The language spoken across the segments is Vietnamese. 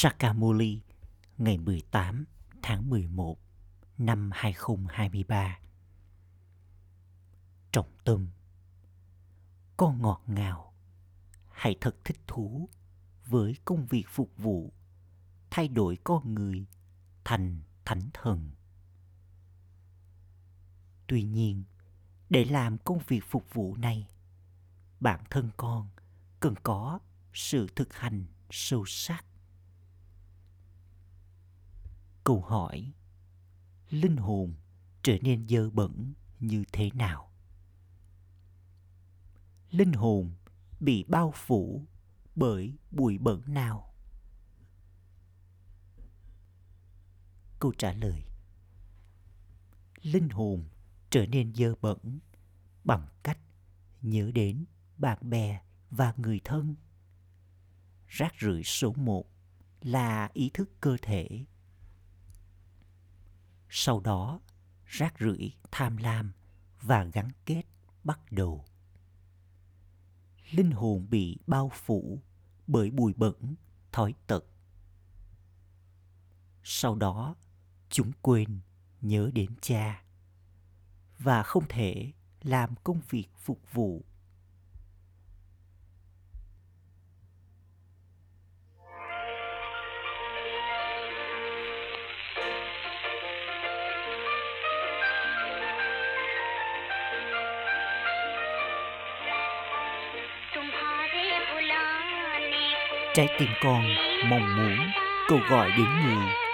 Sakamuli ngày 18 tháng 11 năm 2023. Trọng tâm Con ngọt ngào Hãy thật thích thú với công việc phục vụ thay đổi con người thành thánh thần. Tuy nhiên, để làm công việc phục vụ này, bản thân con cần có sự thực hành sâu sắc câu hỏi, linh hồn trở nên dơ bẩn như thế nào? Linh hồn bị bao phủ bởi bụi bẩn nào? Câu trả lời, linh hồn trở nên dơ bẩn bằng cách nhớ đến bạn bè và người thân. Rác rưởi số một là ý thức cơ thể sau đó, rác rưởi, tham lam và gắn kết bắt đầu. Linh hồn bị bao phủ bởi bụi bẩn, thói tật. Sau đó, chúng quên nhớ đến cha và không thể làm công việc phục vụ trái tim con mong muốn câu gọi đến người.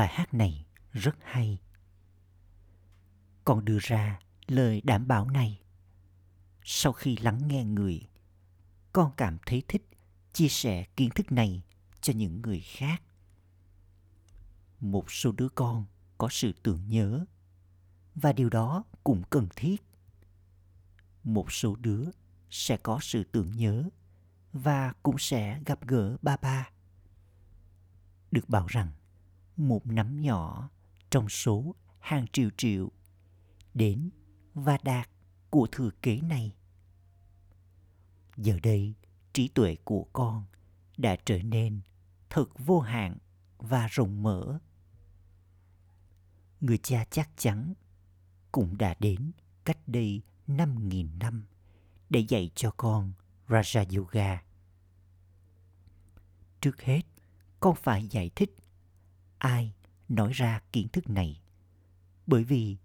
Bài hát này rất hay. Con đưa ra lời đảm bảo này. Sau khi lắng nghe người, con cảm thấy thích chia sẻ kiến thức này cho những người khác. Một số đứa con có sự tưởng nhớ và điều đó cũng cần thiết. Một số đứa sẽ có sự tưởng nhớ và cũng sẽ gặp gỡ ba ba. Được bảo rằng một nắm nhỏ trong số hàng triệu triệu đến và đạt của thừa kế này. Giờ đây, trí tuệ của con đã trở nên thật vô hạn và rộng mở. Người cha chắc chắn cũng đã đến cách đây 5.000 năm để dạy cho con Raja Yoga. Trước hết, con phải giải thích ai nói ra kiến thức này bởi vì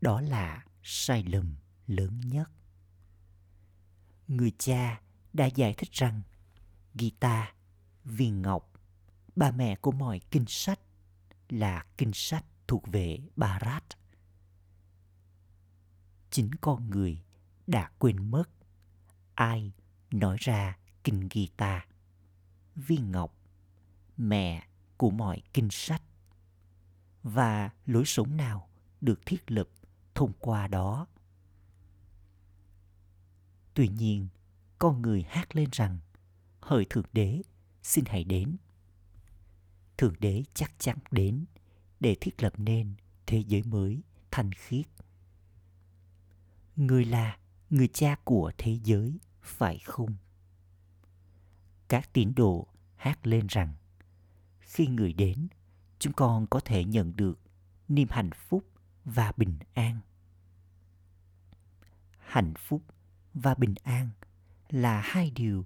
đó là sai lầm lớn nhất. Người cha đã giải thích rằng guitar viên ngọc, bà mẹ của mọi kinh sách là kinh sách thuộc về Barat. Chính con người đã quên mất ai nói ra kinh guitar viên ngọc, mẹ của mọi kinh sách. và lối sống nào được thiết lập thông qua đó? Tuy nhiên, con người hát lên rằng, hỡi thượng đế, xin hãy đến. Thượng đế chắc chắn đến để thiết lập nên thế giới mới, thanh khiết. Người là người cha của thế giới, phải không? Các tín đồ hát lên rằng khi người đến, chúng con có thể nhận được niềm hạnh phúc và bình an. Hạnh phúc và bình an là hai điều.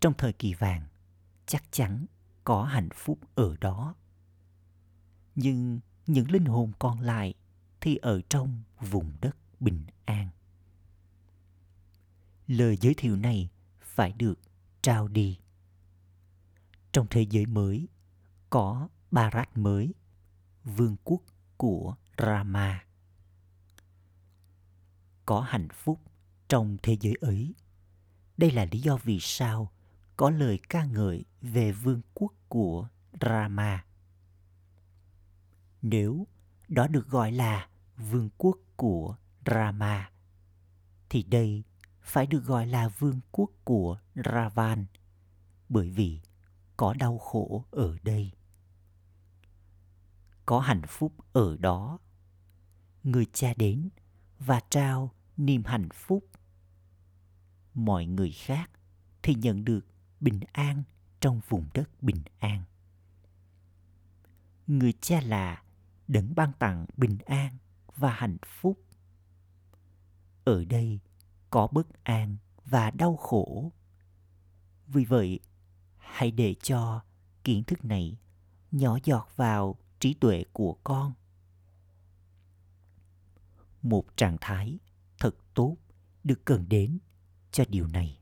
Trong thời kỳ vàng, chắc chắn có hạnh phúc ở đó. Nhưng những linh hồn còn lại thì ở trong vùng đất bình an. Lời giới thiệu này phải được trao đi trong thế giới mới có Barat mới, vương quốc của Rama. Có hạnh phúc trong thế giới ấy. Đây là lý do vì sao có lời ca ngợi về vương quốc của Rama. Nếu đó được gọi là vương quốc của Rama, thì đây phải được gọi là vương quốc của Ravan, bởi vì có đau khổ ở đây. Có hạnh phúc ở đó. Người cha đến và trao niềm hạnh phúc. Mọi người khác thì nhận được bình an trong vùng đất bình an. Người cha là đấng ban tặng bình an và hạnh phúc. Ở đây có bất an và đau khổ. Vì vậy hãy để cho kiến thức này nhỏ giọt vào trí tuệ của con. Một trạng thái thật tốt được cần đến cho điều này.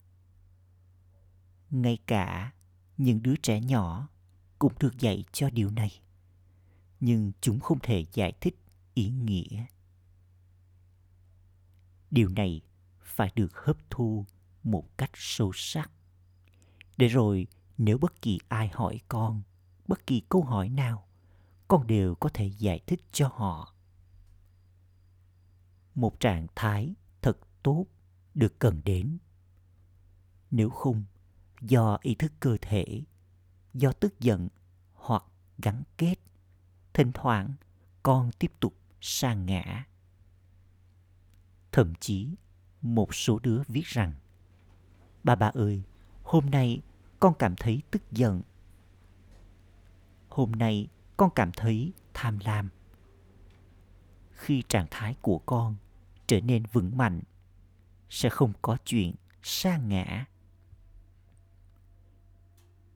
Ngay cả những đứa trẻ nhỏ cũng được dạy cho điều này, nhưng chúng không thể giải thích ý nghĩa. Điều này phải được hấp thu một cách sâu sắc. Để rồi nếu bất kỳ ai hỏi con, bất kỳ câu hỏi nào, con đều có thể giải thích cho họ. Một trạng thái thật tốt được cần đến. Nếu không, do ý thức cơ thể, do tức giận hoặc gắn kết, thỉnh thoảng con tiếp tục sa ngã. Thậm chí, một số đứa viết rằng bà bà ơi, hôm nay con cảm thấy tức giận. Hôm nay con cảm thấy tham lam. Khi trạng thái của con trở nên vững mạnh, sẽ không có chuyện sa ngã.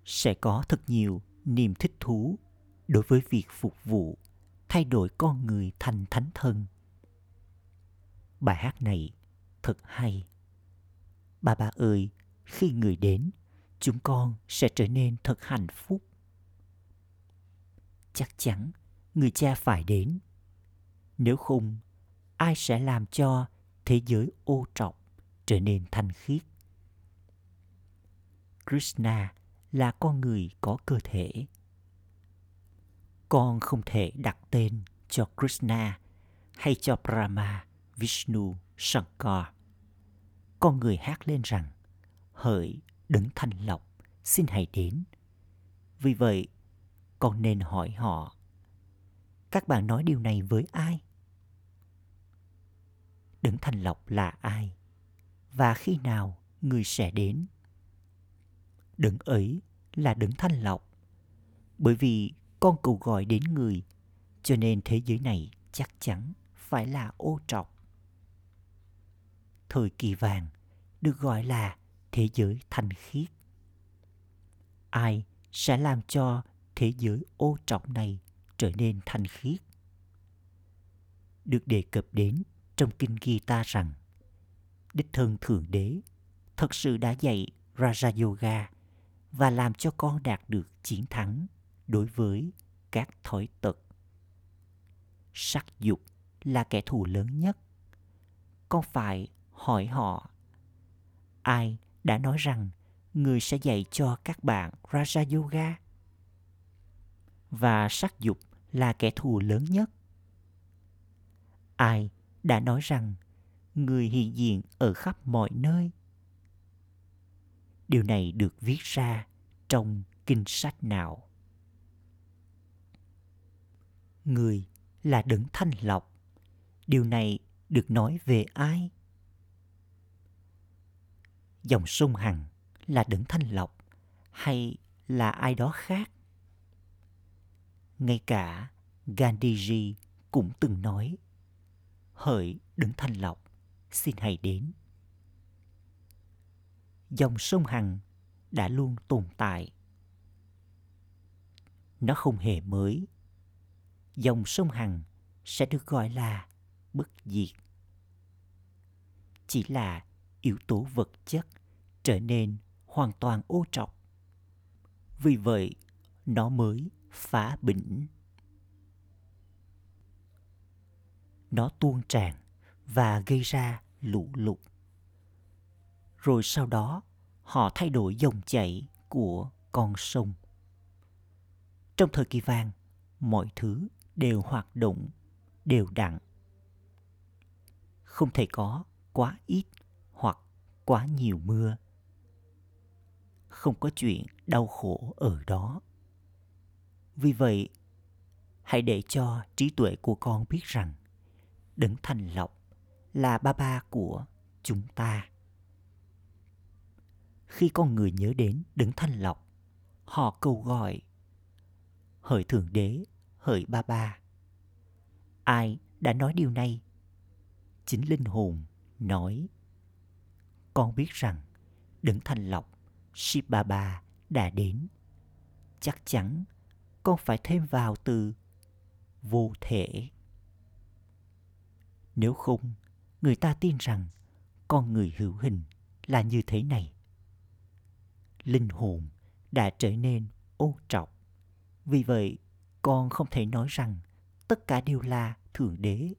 Sẽ có thật nhiều niềm thích thú đối với việc phục vụ, thay đổi con người thành thánh thân bài hát này thật hay. Bà bà ơi, khi người đến chúng con sẽ trở nên thật hạnh phúc. Chắc chắn người cha phải đến. Nếu không, ai sẽ làm cho thế giới ô trọc trở nên thanh khiết? Krishna là con người có cơ thể. Con không thể đặt tên cho krishna hay cho brahma, vishnu, shankar. Con người hát lên rằng, hỡi đấng thanh lọc xin hãy đến. Vì vậy, con nên hỏi họ, các bạn nói điều này với ai? Đấng thanh lọc là ai? Và khi nào người sẽ đến? Đấng ấy là đấng thanh lọc bởi vì con cầu gọi đến người, cho nên thế giới này chắc chắn phải là ô trọc. Thời kỳ vàng được gọi là thế giới thanh khiết ai sẽ làm cho thế giới ô trọng này trở nên thanh khiết được đề cập đến trong kinh Gita rằng, đích thân thượng đế thật sự đã dạy Raja Yoga và làm cho con đạt được chiến thắng đối với các thói tật. Sắc dục là kẻ thù lớn nhất. Con phải hỏi họ, ai đã nói rằng, người sẽ dạy cho các bạn Raja Yoga? Và sắc dục là kẻ thù lớn nhất. Ai đã nói rằng, người hiện diện ở khắp mọi nơi? Điều này được viết ra trong kinh sách nào? Người là đấng thanh lọc. Điều này được nói về ai? Dòng sông hằng là đấng thanh lọc hay là ai đó khác? Ngay cả gandhiji cũng từng nói, hỡi đấng thanh lọc, xin hãy đến. Dòng sông hằng đã luôn tồn tại. Nó không hề mới. Dòng sông hằng sẽ được gọi là bất diệt. Chỉ là yếu tố vật chất trở nên hoàn toàn ô trọc. Vì vậy, nó mới phá bỉnh. Nó tuôn tràn và gây ra lũ lụt. Rồi sau đó, họ thay đổi dòng chảy của con sông. Trong thời kỳ vàng, mọi thứ đều hoạt động đều đặn. Không thể có quá ít quá nhiều mưa. Không có chuyện đau khổ ở đó. Vì vậy hãy để cho trí tuệ của con biết rằng đấng thành lọc là ba ba của chúng ta. Khi con người nhớ đến đấng thanh lọc, họ cầu gọi hỡi thượng đế hỡi ba ba. Ai đã nói điều này? Chính linh hồn nói con biết rằng đấng thanh lọc ship đã đến. Chắc chắn con phải thêm vào từ vô thể. Nếu không, người ta tin rằng con người hữu hình là như thế này. Linh hồn đã trở nên ô trọc. Vì vậy, con không thể nói rằng tất cả đều là thượng đế.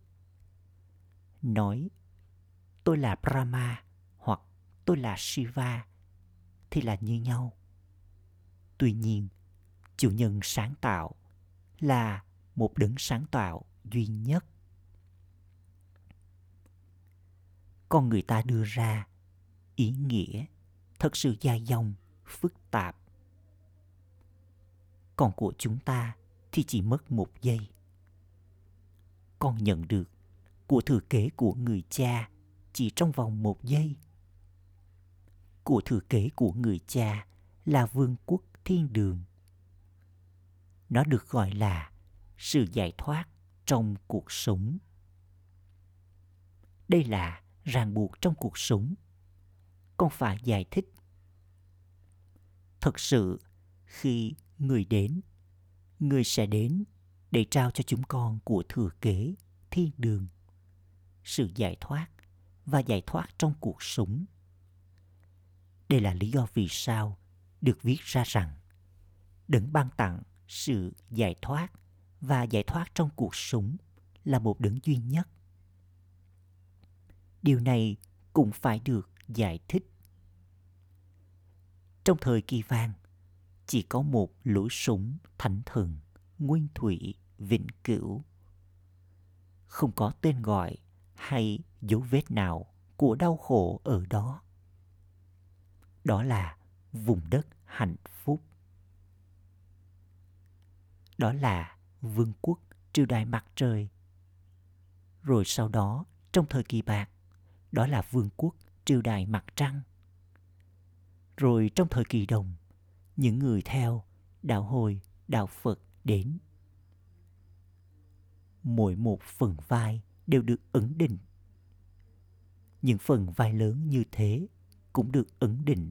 Nói, tôi là brahma tôi là shiva, thì là như nhau. Tuy nhiên, chủ nhân sáng tạo là một đấng sáng tạo duy nhất. Con người ta đưa ra ý nghĩa thật sự dài dòng, phức tạp. Còn của chúng ta thì chỉ mất một giây. Con nhận được của thừa kế của người cha chỉ trong vòng một giây của thừa kế của người cha là vương quốc thiên đường. Nó được gọi là sự giải thoát trong cuộc sống. Đây là ràng buộc trong cuộc sống. Con phải giải thích. Thật sự, khi người đến, người sẽ đến để trao cho chúng con của thừa kế thiên đường. Sự giải thoát và giải thoát trong cuộc sống đây là lý do vì sao được viết ra rằng đấng ban tặng sự giải thoát và giải thoát trong cuộc sống là một đấng duy nhất. Điều này cũng phải được giải thích. Trong thời kỳ vàng, chỉ có một lỗ súng thánh thần, nguyên thủy, vĩnh cửu. Không có tên gọi hay dấu vết nào của đau khổ ở đó đó là vùng đất hạnh phúc. Đó là vương quốc triều đại mặt trời. Rồi sau đó, trong thời kỳ bạc, đó là vương quốc triều đại mặt trăng. Rồi trong thời kỳ đồng, những người theo đạo hồi, đạo phật đến. Mỗi một phần vai đều được ấn định. Những phần vai lớn như thế cũng được ấn định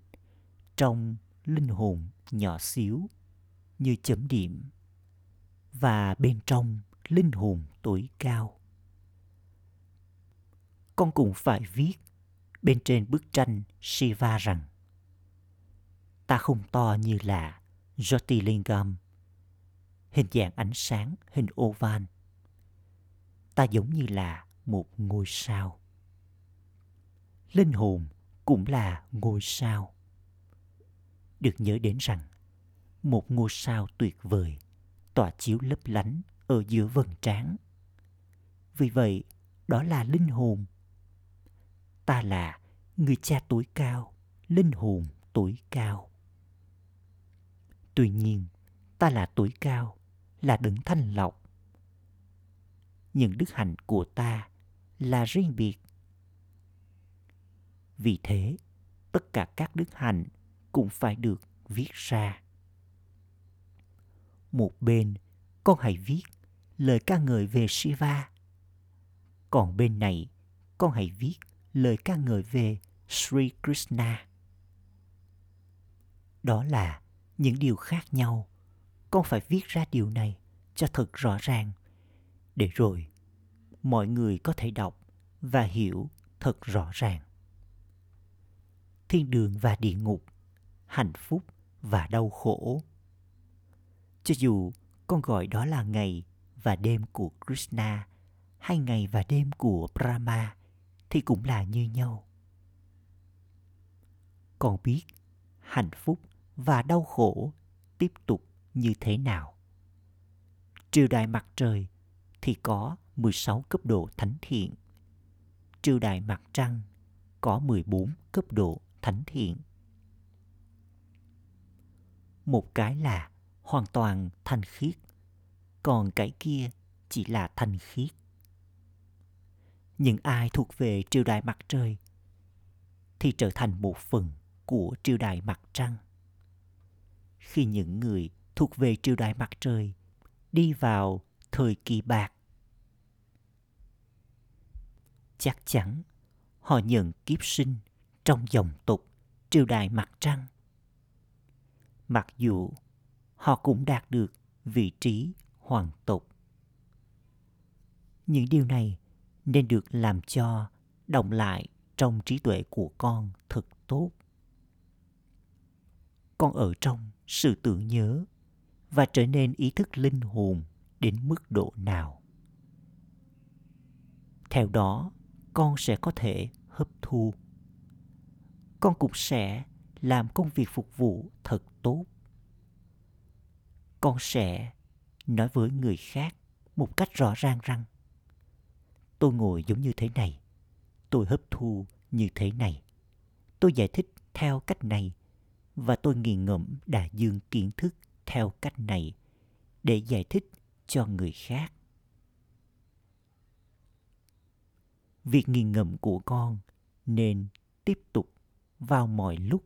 trong linh hồn nhỏ xíu như chấm điểm và bên trong linh hồn tối cao con cũng phải viết bên trên bức tranh Shiva rằng ta không to như là Jyotirlingam, hình dạng ánh sáng hình oval. Ta giống như là một ngôi sao. Linh hồn cũng là ngôi sao. Được nhớ đến rằng một ngôi sao tuyệt vời tỏa chiếu lấp lánh ở giữa vầng trán. Vì vậy, đó là linh hồn. Ta là người cha tối cao, linh hồn tối cao. Tuy nhiên, ta là tối cao, là đấng thanh lọc. Những đức hạnh của ta là riêng biệt. Vì thế, tất cả các đức hạnh cũng phải được viết ra. Một bên, con hãy viết lời ca ngợi về Shiva. Còn bên này, con hãy viết lời ca ngợi về Sri Krishna. Đó là những điều khác nhau. Con phải viết ra điều này cho thật rõ ràng để rồi mọi người có thể đọc và hiểu thật rõ ràng. Thiên đường và địa ngục, hạnh phúc và đau khổ. Cho dù con gọi đó là ngày và đêm của Krishna hay ngày và đêm của Brahma thì cũng là như nhau. Con biết hạnh phúc và đau khổ tiếp tục như thế nào. Triều đại mặt trời thì có 16 cấp độ thánh thiện. Triều đại mặt trăng có 14 cấp độ thánh thiện. Một cái là hoàn toàn thanh khiết, còn cái kia chỉ là thanh khiết. Những ai thuộc về triều đại mặt trời thì trở thành một phần của triều đại mặt trăng. Khi những người thuộc về triều đại mặt trời đi vào thời kỳ bạc chắc chắn họ nhận kiếp sinh trong dòng tục, triều đại mặt trăng. Mặc dù họ cũng đạt được vị trí hoàng tục. Những điều này nên được làm cho động lại trong trí tuệ của con thật tốt. Con ở trong sự tưởng nhớ và trở nên ý thức linh hồn đến mức độ nào. Theo đó, con sẽ có thể hấp thu con cũng sẽ làm công việc phục vụ thật tốt. Con sẽ nói với người khác một cách rõ ràng rằng, tôi ngồi giống như thế này, tôi hấp thu như thế này, tôi giải thích theo cách này và tôi nghiền ngẫm đại dương kiến thức theo cách này để giải thích cho người khác. Việc nghiền ngẫm của con nên tiếp tục vào mọi lúc.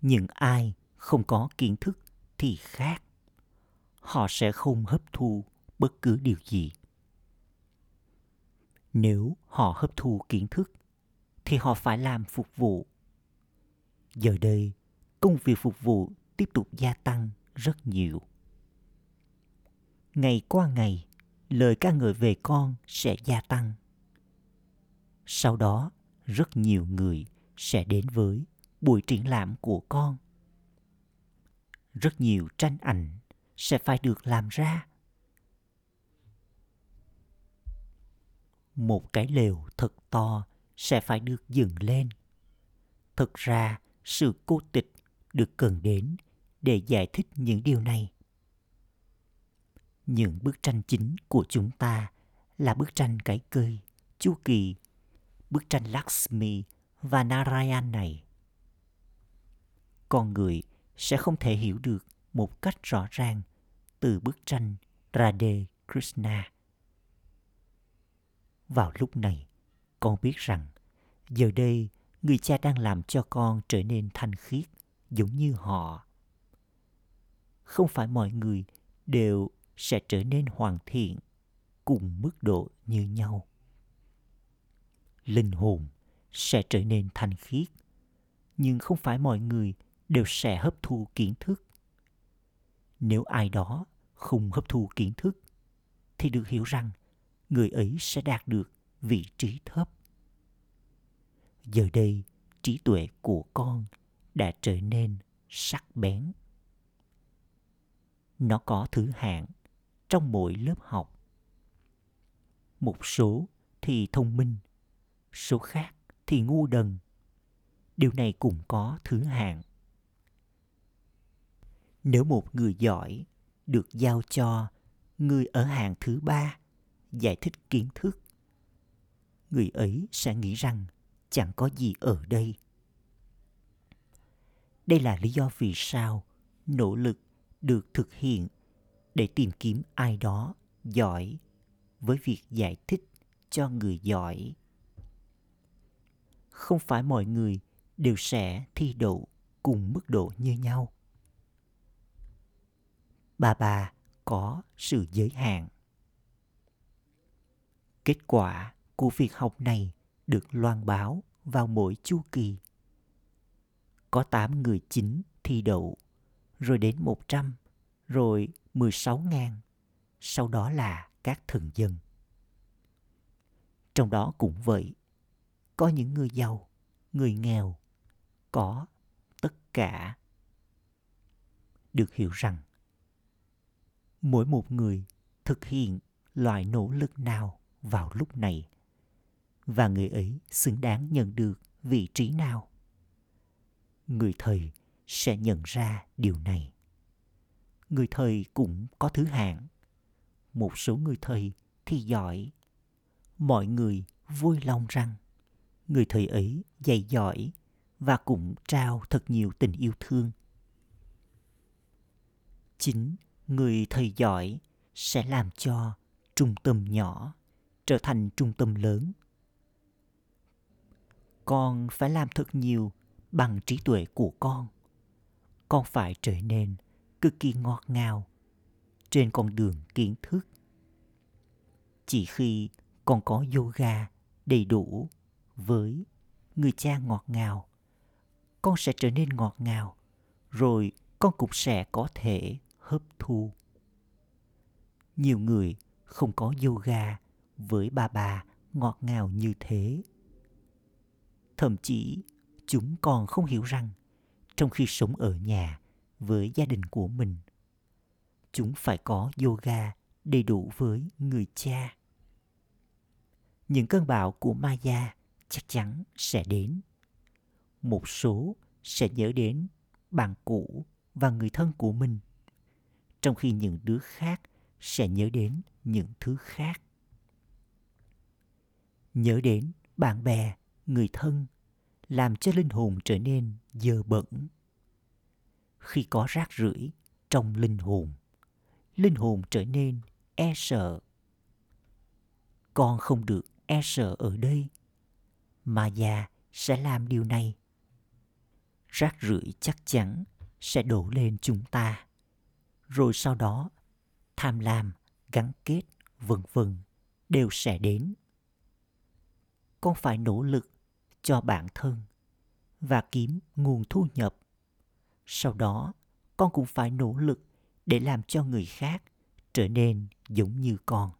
Những ai không có kiến thức thì khác. Họ sẽ không hấp thu bất cứ điều gì. Nếu họ hấp thu kiến thức, thì họ phải làm phục vụ. Giờ đây, công việc phục vụ tiếp tục gia tăng rất nhiều. Ngày qua ngày, lời ca ngợi về con sẽ gia tăng. Sau đó rất nhiều người sẽ đến với buổi triển lãm của con. Rất nhiều tranh ảnh sẽ phải được làm ra. Một cái lều thật to sẽ phải được dựng lên. Thực ra, sự cô tịch được cần đến để giải thích những điều này. Những bức tranh chính của chúng ta là bức tranh cái cây chu kỳ bức tranh lakshmi và narayan này con người sẽ không thể hiểu được một cách rõ ràng từ bức tranh Radhe Krishna. Vào lúc này, con biết rằng giờ đây người cha đang làm cho con trở nên thanh khiết giống như họ. Không phải mọi người đều sẽ trở nên hoàn thiện cùng mức độ như nhau. Linh hồn sẽ trở nên thanh khiết, nhưng không phải mọi người đều sẽ hấp thu kiến thức. Nếu ai đó không hấp thu kiến thức, thì được hiểu rằng người ấy sẽ đạt được vị trí thấp. Giờ đây, trí tuệ của con đã trở nên sắc bén. Nó có thứ hạng trong mỗi lớp học. Một số thì thông minh, số khác thì ngu đần. Điều này cũng có thứ hạng. Nếu một người giỏi được giao cho người ở hàng thứ ba giải thích kiến thức, người ấy sẽ nghĩ rằng chẳng có gì ở đây đây là lý do vì sao nỗ lực được thực hiện để tìm kiếm ai đó giỏi với việc giải thích cho người giỏi không phải mọi người đều sẽ thi đậu cùng mức độ như nhau bà bà có sự giới hạn kết quả của việc học này được loan báo vào mỗi chu kỳ. Có 8 người chính thi đậu, rồi đến 100, rồi 16 ngàn, sau đó là các thần dân. Trong đó cũng vậy, có những người giàu, người nghèo, có tất cả. Được hiểu rằng, mỗi một người thực hiện loại nỗ lực nào vào lúc này và người ấy xứng đáng nhận được vị trí nào người thầy sẽ nhận ra điều này người thầy cũng có thứ hạng một số người thầy thì giỏi mọi người vui lòng rằng người thầy ấy dạy giỏi và cũng trao thật nhiều tình yêu thương. Chính người thầy giỏi sẽ làm cho trung tâm nhỏ trở thành trung tâm lớn. Con phải làm thật nhiều bằng trí tuệ của con. Con phải trở nên cực kỳ ngọt ngào trên con đường kiến thức. Chỉ khi con có yoga đầy đủ với người cha ngọt ngào. Con sẽ trở nên ngọt ngào, rồi con cũng sẽ có thể hấp thu. Nhiều người không có yoga với bà bà ngọt ngào như thế. Thậm chí, chúng còn không hiểu rằng trong khi sống ở nhà với gia đình của mình, chúng phải có yoga đầy đủ với người cha. Những cơn bão của maya chắc chắn sẽ đến. Một số sẽ nhớ đến bạn cũ và người thân của mình, trong khi những đứa khác sẽ nhớ đến những thứ khác. Nhớ đến bạn bè, người thân làm cho linh hồn trở nên dơ bẩn. Khi có rác rưởi trong linh hồn linh hồn trở nên e sợ. Con không được e sợ ở đây mà già sẽ làm điều này. Rác rưởi chắc chắn sẽ đổ lên chúng ta. Rồi sau đó, tham lam, gắn kết, vân vân đều sẽ đến. Con phải nỗ lực cho bản thân và kiếm nguồn thu nhập. Sau đó, con cũng phải nỗ lực để làm cho người khác trở nên giống như con.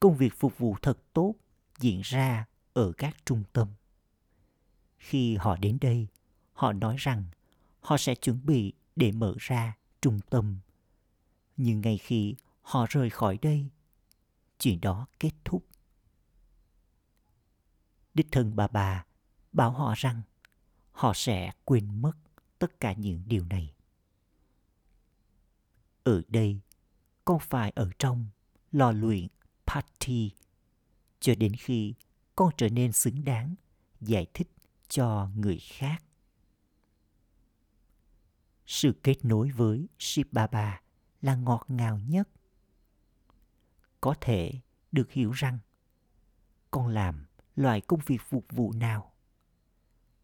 Công việc phục vụ thật tốt diễn ra ở các trung tâm. Khi họ đến đây họ nói rằng họ sẽ chuẩn bị để mở ra trung tâm. Nhưng ngay khi họ rời khỏi đây chuyện đó kết thúc. Đích thân bà bà bảo họ rằng họ sẽ quên mất tất cả những điều này. Ở đây, con phải ở trong lò luyện party cho đến khi con trở nên xứng đáng, giải thích cho người khác. Sự kết nối với Shiv Baba là ngọt ngào nhất. Có thể được hiểu rằng con làm loại công việc phục vụ nào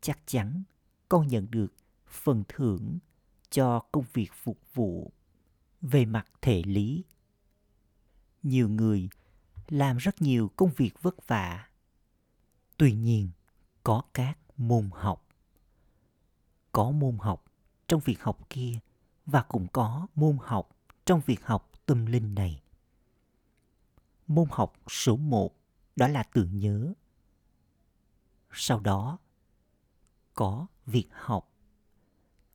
chắc chắn con nhận được phần thưởng cho công việc phục vụ về mặt thể lý nhiều người làm rất nhiều công việc vất vả. Tuy nhiên, có các môn học. Có môn học trong việc học kia và cũng có môn học trong việc học tâm linh này. Môn học số một đó là tưởng nhớ. Sau đó, có việc học.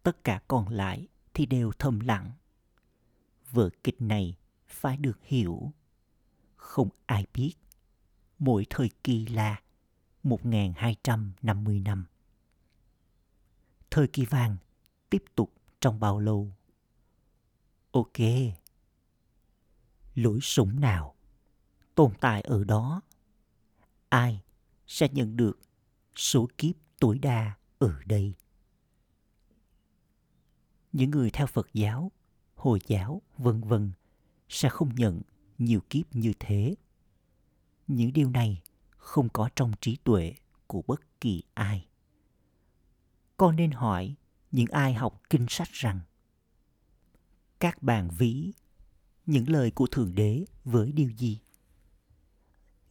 Tất cả còn lại thì đều thầm lặng. Vở kịch này phải được hiểu không ai biết mỗi thời kỳ là 1250 năm. Thời kỳ vàng tiếp tục trong bao lâu? Ok. Lối sống nào tồn tại ở đó? Ai sẽ nhận được số kiếp tối đa ở đây? Những người theo Phật giáo, Hồi giáo, vân vân sẽ không nhận nhiều kiếp như thế. Những điều này không có trong trí tuệ của bất kỳ ai. Con nên hỏi những ai học kinh sách rằng các bạn ví những lời của Thượng Đế với điều gì?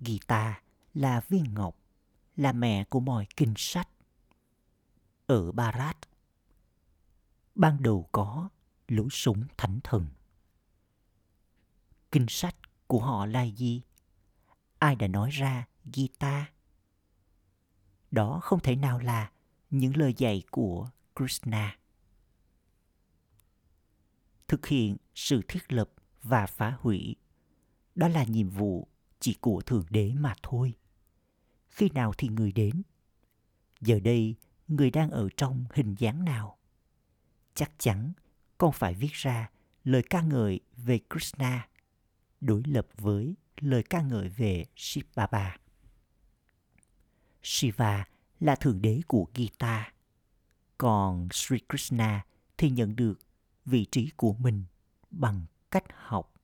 Gita là viên ngọc, là mẹ của mọi kinh sách. Ở Barat, ban đầu có lối sống thánh thần. Kinh sách của họ là gì? Ai đã nói ra Gita? Đó không thể nào là những lời dạy của Krishna. Thực hiện sự thiết lập và phá hủy, đó là nhiệm vụ chỉ của Thượng Đế mà thôi. Khi nào thì người đến? Giờ đây, người đang ở trong hình dáng nào? Chắc chắn con phải viết ra lời ca ngợi về Krishna đối lập với lời ca ngợi về Shiva. Shiva là thượng đế của Gita, còn Sri Krishna thì nhận được vị trí của mình bằng cách học.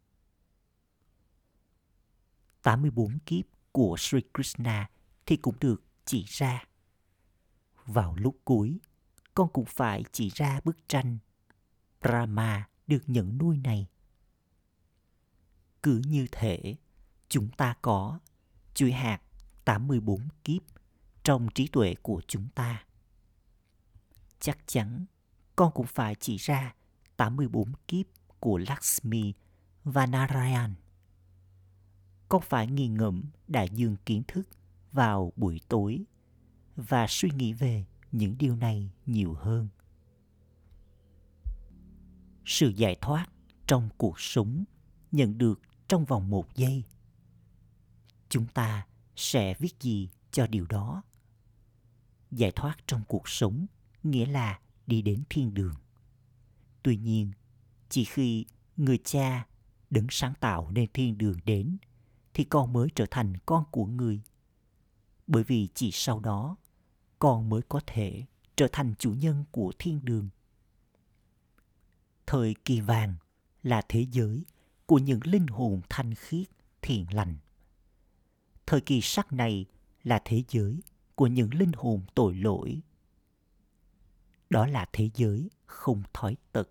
84 kiếp của Sri Krishna thì cũng được chỉ ra. Vào lúc cuối, con cũng phải chỉ ra bức tranh Brahma được nhận nuôi này. Cứ như thể chúng ta có chuỗi hạt 84 kiếp trong trí tuệ của chúng ta. Chắc chắn con cũng phải chỉ ra 84 kiếp của Lakshmi và Narayan. Con phải nghi ngẫm đại dương kiến thức vào buổi tối và suy nghĩ về những điều này nhiều hơn. Sự giải thoát trong cuộc sống nhận được trong vòng một giây. Chúng ta sẽ viết gì cho điều đó? Giải thoát trong cuộc sống nghĩa là đi đến thiên đường. Tuy nhiên, chỉ khi người cha đứng sáng tạo nên thiên đường đến thì con mới trở thành con của người. Bởi vì chỉ sau đó con mới có thể trở thành chủ nhân của thiên đường. Thời kỳ vàng là thế giới của những linh hồn thanh khiết, thiện lành. Thời kỳ sắc này là thế giới của những linh hồn tội lỗi. Đó là thế giới không thói tật,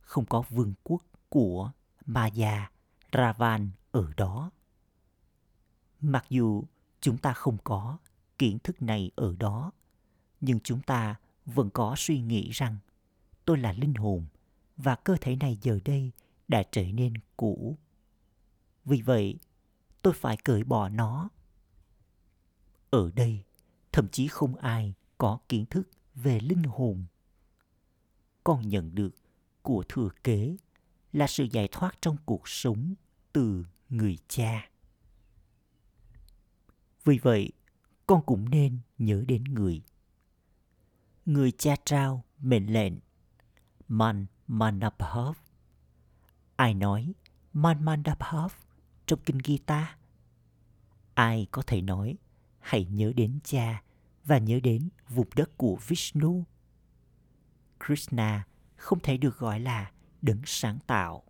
không có vương quốc của Maya, Ravan ở đó. Mặc dù chúng ta không có kiến thức này ở đó, nhưng chúng ta vẫn có suy nghĩ rằng tôi là linh hồn và cơ thể này giờ đây đã trở nên cũ. Vì vậy, tôi phải cởi bỏ nó. Ở đây, thậm chí không ai có kiến thức về linh hồn. Con nhận được của thừa kế là sự giải thoát trong cuộc sống từ người cha. Vì vậy, con cũng nên nhớ đến người. Người cha trao mệnh lệnh Man Manabhav. Ai nói Man trong kinh Gita? Ai có thể nói hãy nhớ đến cha và nhớ đến vùng đất của Vishnu? Krishna không thể được gọi là đấng sáng tạo.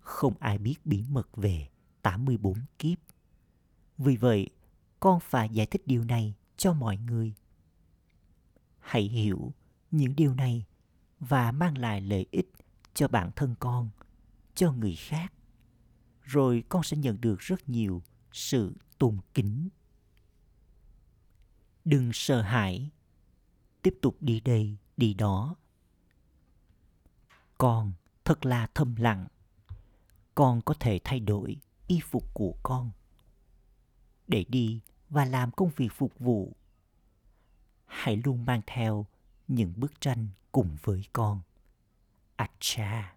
Không ai biết bí mật về 84 kiếp. Vì vậy, con phải giải thích điều này cho mọi người. Hãy hiểu những điều này và mang lại lợi ích cho bản thân con, cho người khác. Rồi con sẽ nhận được rất nhiều sự tôn kính. Đừng sợ hãi, tiếp tục đi đây, đi đó. Con thật là thầm lặng. Con có thể thay đổi y phục của con để đi và làm công việc phục vụ. Hãy luôn mang theo những bức tranh cùng với con. Acha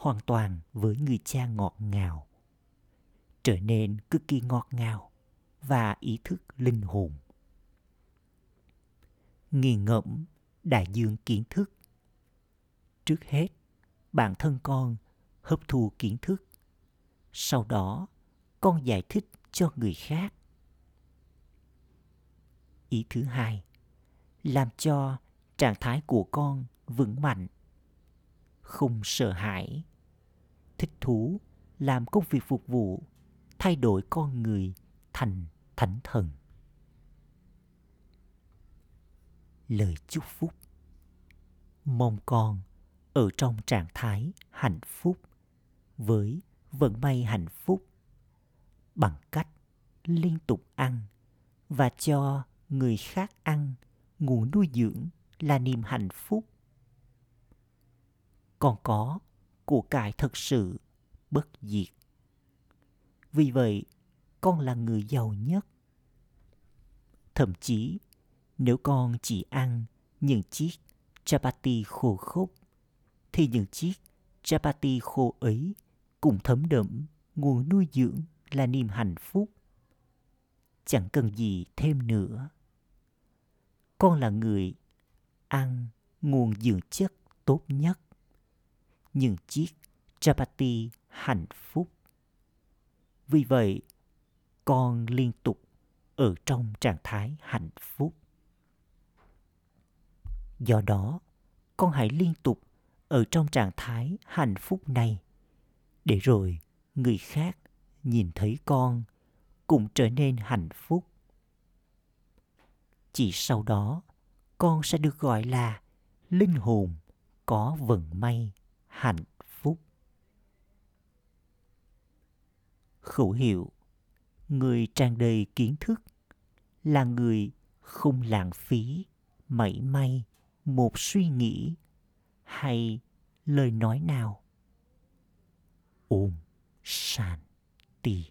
hoàn toàn với người cha ngọt ngào, trở nên cực kỳ ngọt ngào và ý thức linh hồn. Nghiền ngẫm đại dương kiến thức. Trước hết, bản thân con hấp thu kiến thức, sau đó con giải thích cho người khác. Ý thứ hai, làm cho trạng thái của con vững mạnh. Không sợ hãi thích thú, làm công việc phục vụ, thay đổi con người thành thánh thần. Lời chúc phúc. Mong con ở trong trạng thái hạnh phúc với vận may hạnh phúc bằng cách liên tục ăn và cho người khác ăn nguồn nuôi dưỡng là niềm hạnh phúc. Còn có của cải thật sự bất diệt. Vì vậy, con là người giàu nhất. Thậm chí, nếu con chỉ ăn những chiếc chapati khô khốc, thì những chiếc chapati khô ấy cũng thấm đẫm nguồn nuôi dưỡng là niềm hạnh phúc. Chẳng cần gì thêm nữa. Con là người ăn nguồn dưỡng chất tốt nhất những chiếc chapati hạnh phúc. Vì vậy, con liên tục ở trong trạng thái hạnh phúc. Do đó, con hãy liên tục ở trong trạng thái hạnh phúc này, để rồi người khác nhìn thấy con cũng trở nên hạnh phúc. Chỉ sau đó, con sẽ được gọi là linh hồn có vận may hạnh phúc. Khẩu hiệu, người tràn đầy kiến thức là người không lãng phí mảy may một suy nghĩ hay lời nói nào. Ôm shanti